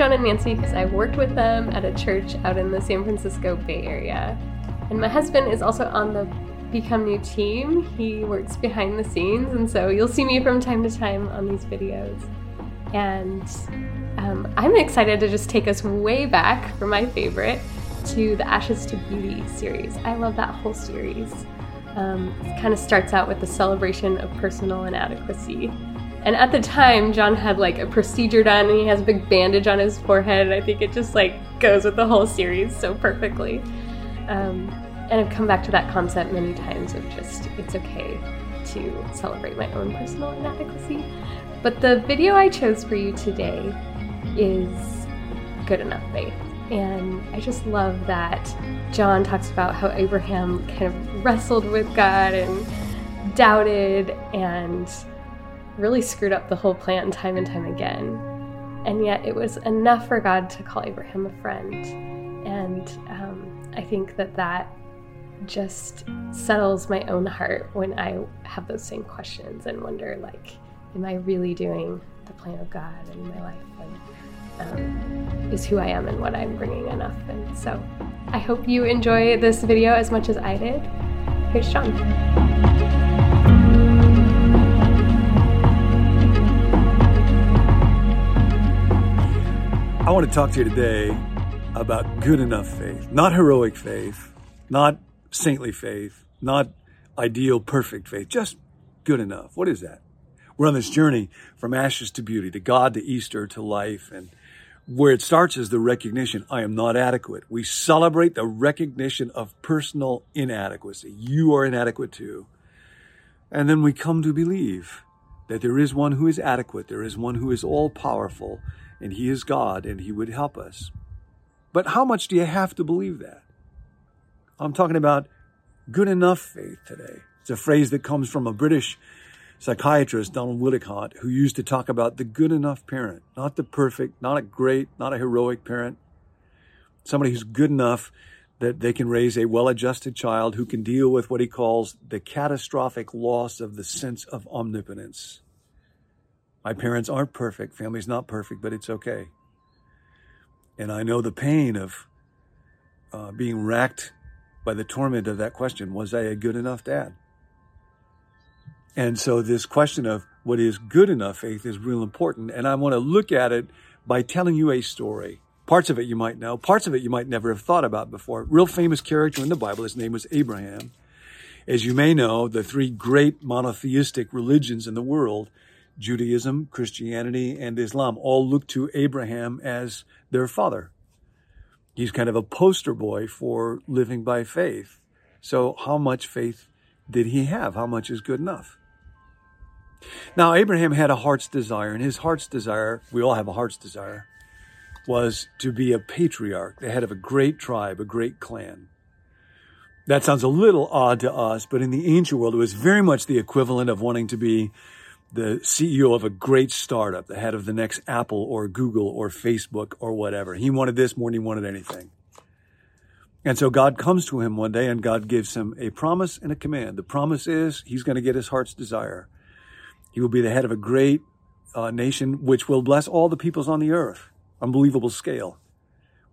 John and Nancy because I worked with them at a church out in the San Francisco Bay Area. And my husband is also on the Become New team. He works behind the scenes, and so you'll see me from time to time on these videos. And um, I'm excited to just take us way back for my favorite to the Ashes to Beauty series. I love that whole series. Um, it kind of starts out with the celebration of personal inadequacy and at the time, John had like a procedure done and he has a big bandage on his forehead. And I think it just like goes with the whole series so perfectly. Um, and I've come back to that concept many times of just it's okay to celebrate my own personal inadequacy. But the video I chose for you today is Good Enough Faith. And I just love that John talks about how Abraham kind of wrestled with God and doubted and really screwed up the whole plan time and time again. And yet it was enough for God to call Abraham a friend. And um, I think that that just settles my own heart when I have those same questions and wonder, like, am I really doing the plan of God in my life? And um, is who I am and what I'm bringing enough? And so I hope you enjoy this video as much as I did. Here's John. I want to talk to you today about good enough faith, not heroic faith, not saintly faith, not ideal perfect faith, just good enough. What is that? We're on this journey from ashes to beauty, to God, to Easter, to life. And where it starts is the recognition I am not adequate. We celebrate the recognition of personal inadequacy. You are inadequate too. And then we come to believe that there is one who is adequate. There is one who is all powerful and He is God and He would help us. But how much do you have to believe that? I'm talking about good enough faith today. It's a phrase that comes from a British psychiatrist, Donald Winnicott, who used to talk about the good enough parent, not the perfect, not a great, not a heroic parent, somebody who's good enough that they can raise a well adjusted child who can deal with what he calls the catastrophic loss of the sense of omnipotence. My parents aren't perfect. Family's not perfect, but it's okay. And I know the pain of uh, being racked by the torment of that question Was I a good enough dad? And so, this question of what is good enough faith is real important. And I want to look at it by telling you a story. Parts of it you might know, parts of it you might never have thought about before. Real famous character in the Bible, his name was Abraham. As you may know, the three great monotheistic religions in the world Judaism, Christianity, and Islam all look to Abraham as their father. He's kind of a poster boy for living by faith. So, how much faith did he have? How much is good enough? Now, Abraham had a heart's desire, and his heart's desire, we all have a heart's desire, was to be a patriarch, the head of a great tribe, a great clan. That sounds a little odd to us, but in the ancient world, it was very much the equivalent of wanting to be the CEO of a great startup, the head of the next Apple or Google or Facebook or whatever. He wanted this more than he wanted anything. And so God comes to him one day and God gives him a promise and a command. The promise is he's going to get his heart's desire. He will be the head of a great uh, nation which will bless all the peoples on the earth. Unbelievable scale.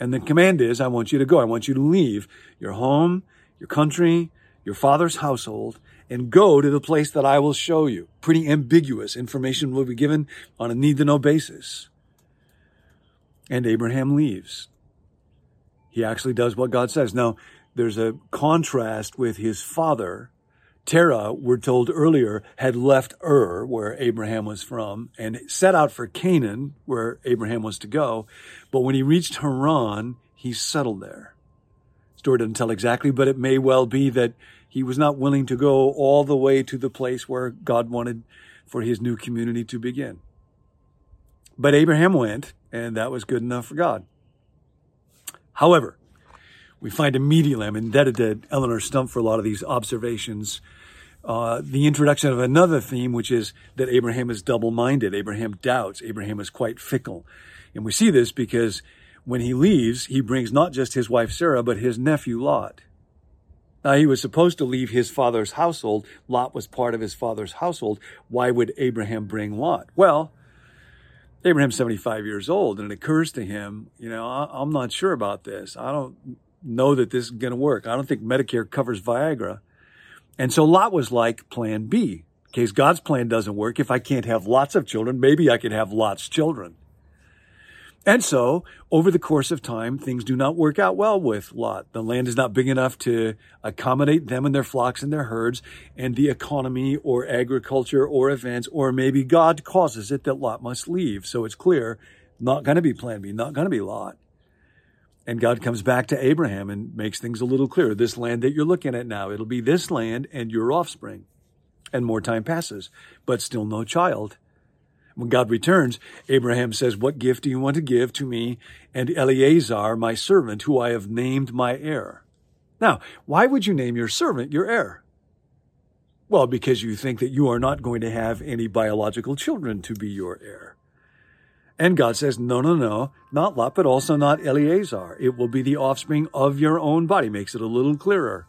And the command is, I want you to go. I want you to leave your home, your country, your father's household, and go to the place that I will show you. Pretty ambiguous information will be given on a need to know basis. And Abraham leaves. He actually does what God says. Now, there's a contrast with his father. Terah, we're told earlier, had left Ur, where Abraham was from, and set out for Canaan, where Abraham was to go. But when he reached Haran, he settled there. Story doesn't tell exactly, but it may well be that he was not willing to go all the way to the place where God wanted for his new community to begin. But Abraham went, and that was good enough for God. However, we find immediately, I'm indebted to Eleonore Stump for a lot of these observations, uh, the introduction of another theme, which is that Abraham is double minded. Abraham doubts. Abraham is quite fickle. And we see this because when he leaves, he brings not just his wife Sarah, but his nephew Lot. Now, he was supposed to leave his father's household. Lot was part of his father's household. Why would Abraham bring Lot? Well, Abraham's 75 years old, and it occurs to him, you know, I, am not sure about this. I don't know that this is going to work. I don't think Medicare covers Viagra. And so Lot was like plan B. In case God's plan doesn't work, if I can't have lots of children, maybe I could have lots children. And so, over the course of time, things do not work out well with Lot. The land is not big enough to accommodate them and their flocks and their herds, and the economy or agriculture or events, or maybe God causes it that Lot must leave. So it's clear, not going to be plan B, not going to be Lot. And God comes back to Abraham and makes things a little clearer. This land that you're looking at now, it'll be this land and your offspring. And more time passes, but still no child. When God returns, Abraham says, What gift do you want to give to me and Eleazar, my servant, who I have named my heir? Now, why would you name your servant your heir? Well, because you think that you are not going to have any biological children to be your heir. And God says, no, no, no, not Lot, but also not Eleazar. It will be the offspring of your own body. Makes it a little clearer.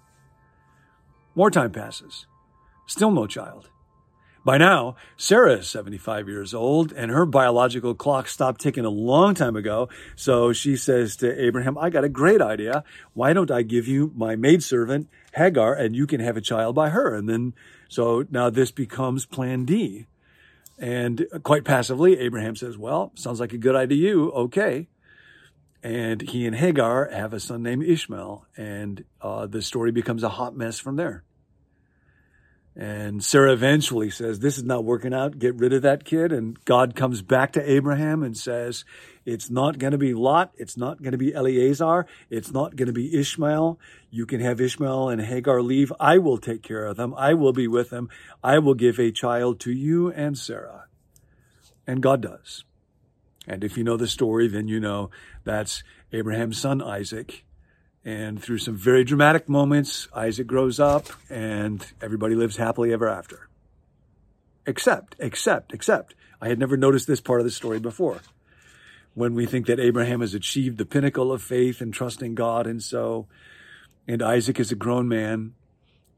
More time passes. Still no child. By now, Sarah is 75 years old and her biological clock stopped ticking a long time ago. So she says to Abraham, I got a great idea. Why don't I give you my maidservant, Hagar, and you can have a child by her? And then, so now this becomes plan D. And quite passively, Abraham says, well, sounds like a good idea to you. Okay. And he and Hagar have a son named Ishmael. And uh, the story becomes a hot mess from there. And Sarah eventually says, This is not working out. Get rid of that kid. And God comes back to Abraham and says, It's not going to be Lot. It's not going to be Eleazar. It's not going to be Ishmael. You can have Ishmael and Hagar leave. I will take care of them. I will be with them. I will give a child to you and Sarah. And God does. And if you know the story, then you know that's Abraham's son Isaac and through some very dramatic moments, Isaac grows up and everybody lives happily ever after. Except, except, except, I had never noticed this part of the story before. When we think that Abraham has achieved the pinnacle of faith and trusting God, and so, and Isaac is a grown man,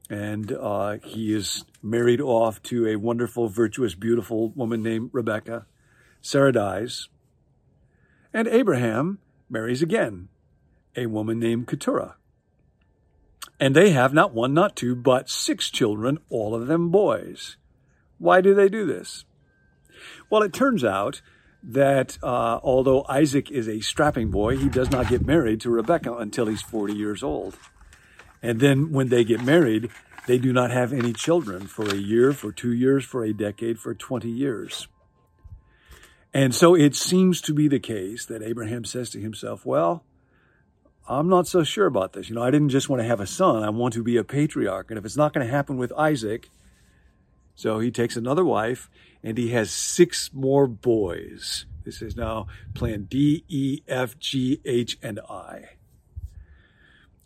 and uh, he is married off to a wonderful, virtuous, beautiful woman named Rebecca. Sarah dies, and Abraham marries again a woman named Keturah. And they have not one, not two, but six children, all of them boys. Why do they do this? Well, it turns out that uh, although Isaac is a strapping boy, he does not get married to Rebekah until he's 40 years old. And then when they get married, they do not have any children for a year, for two years, for a decade, for 20 years. And so it seems to be the case that Abraham says to himself, well, I'm not so sure about this. You know, I didn't just want to have a son, I want to be a patriarch. And if it's not going to happen with Isaac, so he takes another wife and he has six more boys. This is now plan D, E, F, G, H, and I.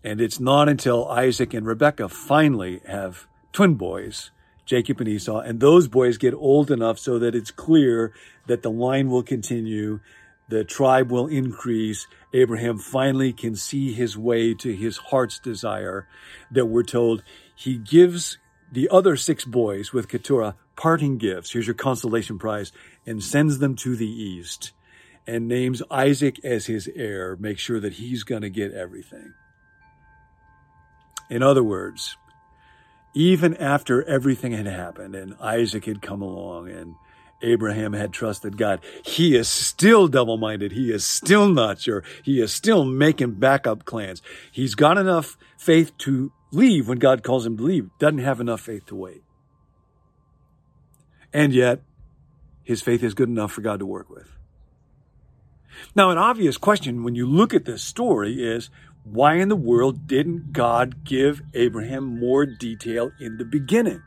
And it's not until Isaac and Rebekah finally have twin boys, Jacob and Esau, and those boys get old enough so that it's clear that the line will continue the tribe will increase. Abraham finally can see his way to his heart's desire that we're told he gives the other six boys with Keturah parting gifts. Here's your consolation prize and sends them to the east and names Isaac as his heir. Make sure that he's going to get everything. In other words, even after everything had happened and Isaac had come along and Abraham had trusted God. He is still double minded. He is still not sure. He is still making backup plans. He's got enough faith to leave when God calls him to leave, doesn't have enough faith to wait. And yet, his faith is good enough for God to work with. Now, an obvious question when you look at this story is why in the world didn't God give Abraham more detail in the beginning?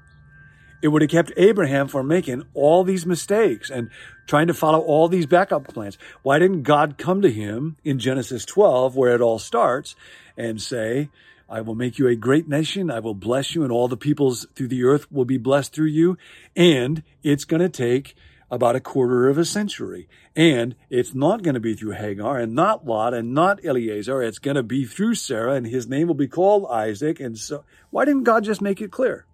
It would have kept Abraham from making all these mistakes and trying to follow all these backup plans. Why didn't God come to him in Genesis 12, where it all starts, and say, I will make you a great nation. I will bless you and all the peoples through the earth will be blessed through you. And it's going to take about a quarter of a century. And it's not going to be through Hagar and not Lot and not Eleazar. It's going to be through Sarah and his name will be called Isaac. And so why didn't God just make it clear?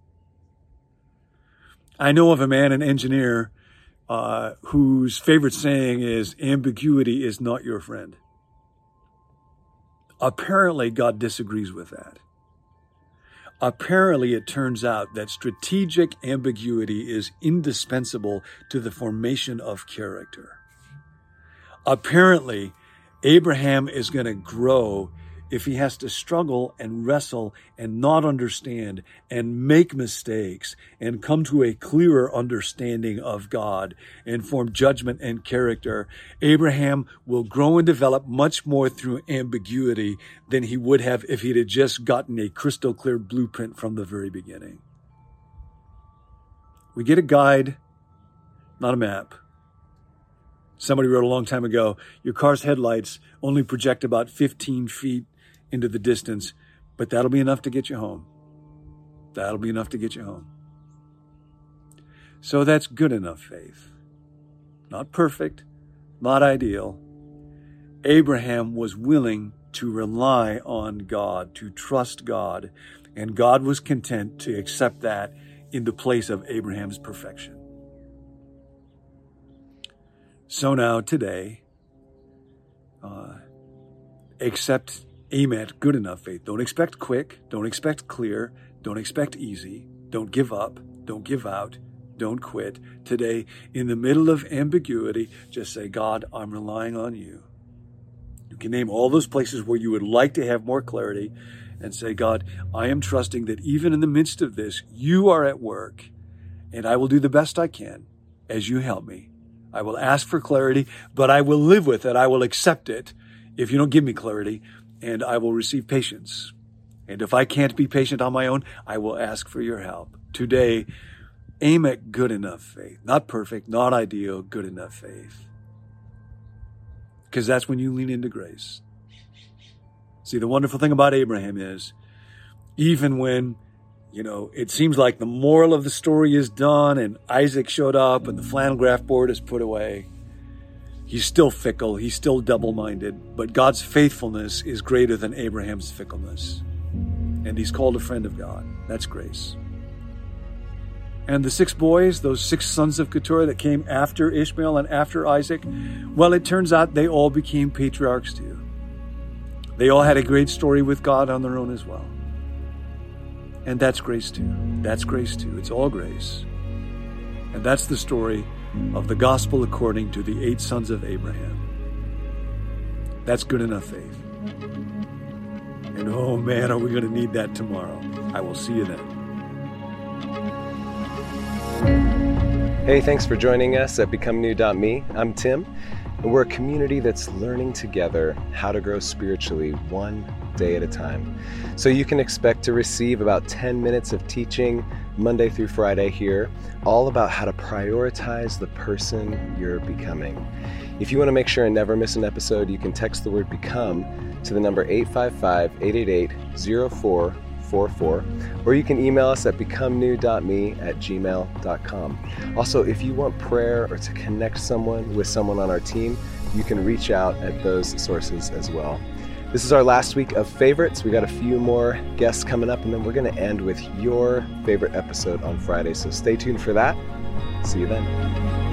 I know of a man, an engineer, uh, whose favorite saying is ambiguity is not your friend. Apparently, God disagrees with that. Apparently, it turns out that strategic ambiguity is indispensable to the formation of character. Apparently, Abraham is going to grow if he has to struggle and wrestle and not understand and make mistakes and come to a clearer understanding of God and form judgment and character, Abraham will grow and develop much more through ambiguity than he would have if he'd have just gotten a crystal clear blueprint from the very beginning. We get a guide, not a map. Somebody wrote a long time ago, your car's headlights only project about 15 feet into the distance, but that'll be enough to get you home. That'll be enough to get you home. So that's good enough faith. Not perfect, not ideal. Abraham was willing to rely on God, to trust God, and God was content to accept that in the place of Abraham's perfection. So now, today, uh, accept aim at good enough faith. Don't expect quick. Don't expect clear. Don't expect easy. Don't give up. Don't give out. Don't quit. Today, in the middle of ambiguity, just say, God, I'm relying on you. You can name all those places where you would like to have more clarity and say, God, I am trusting that even in the midst of this, you are at work and I will do the best I can as you help me. I will ask for clarity, but I will live with it. I will accept it if you don't give me clarity and I will receive patience. And if I can't be patient on my own, I will ask for your help. Today, aim at good enough faith. Not perfect, not ideal, good enough faith. Because that's when you lean into grace. See, the wonderful thing about Abraham is, even when, you know, it seems like the moral of the story is done and Isaac showed up and the flannel graph board is put away, He's still fickle, he's still double minded, but God's faithfulness is greater than Abraham's fickleness. And he's called a friend of God. That's grace. And the six boys, those six sons of Keturah that came after Ishmael and after Isaac, well, it turns out they all became patriarchs too. They all had a great story with God on their own as well. And that's grace too. That's grace too. It's all grace. And that's the story of the gospel according to the eight sons of Abraham. That's good enough faith. And oh man, are we going to need that tomorrow? I will see you then. Hey, thanks for joining us at BecomeNew.me. I'm Tim, and we're a community that's learning together how to grow spiritually one day at a time. So you can expect to receive about 10 minutes of teaching Monday through Friday here, all about how to prioritize the person you're becoming. If you want to make sure and never miss an episode, you can text the word become to the number 855 888 0444, or you can email us at becomenew.me at gmail.com. Also, if you want prayer or to connect someone with someone on our team, you can reach out at those sources as well. This is our last week of favorites. We got a few more guests coming up, and then we're going to end with your favorite episode on Friday. So stay tuned for that. See you then.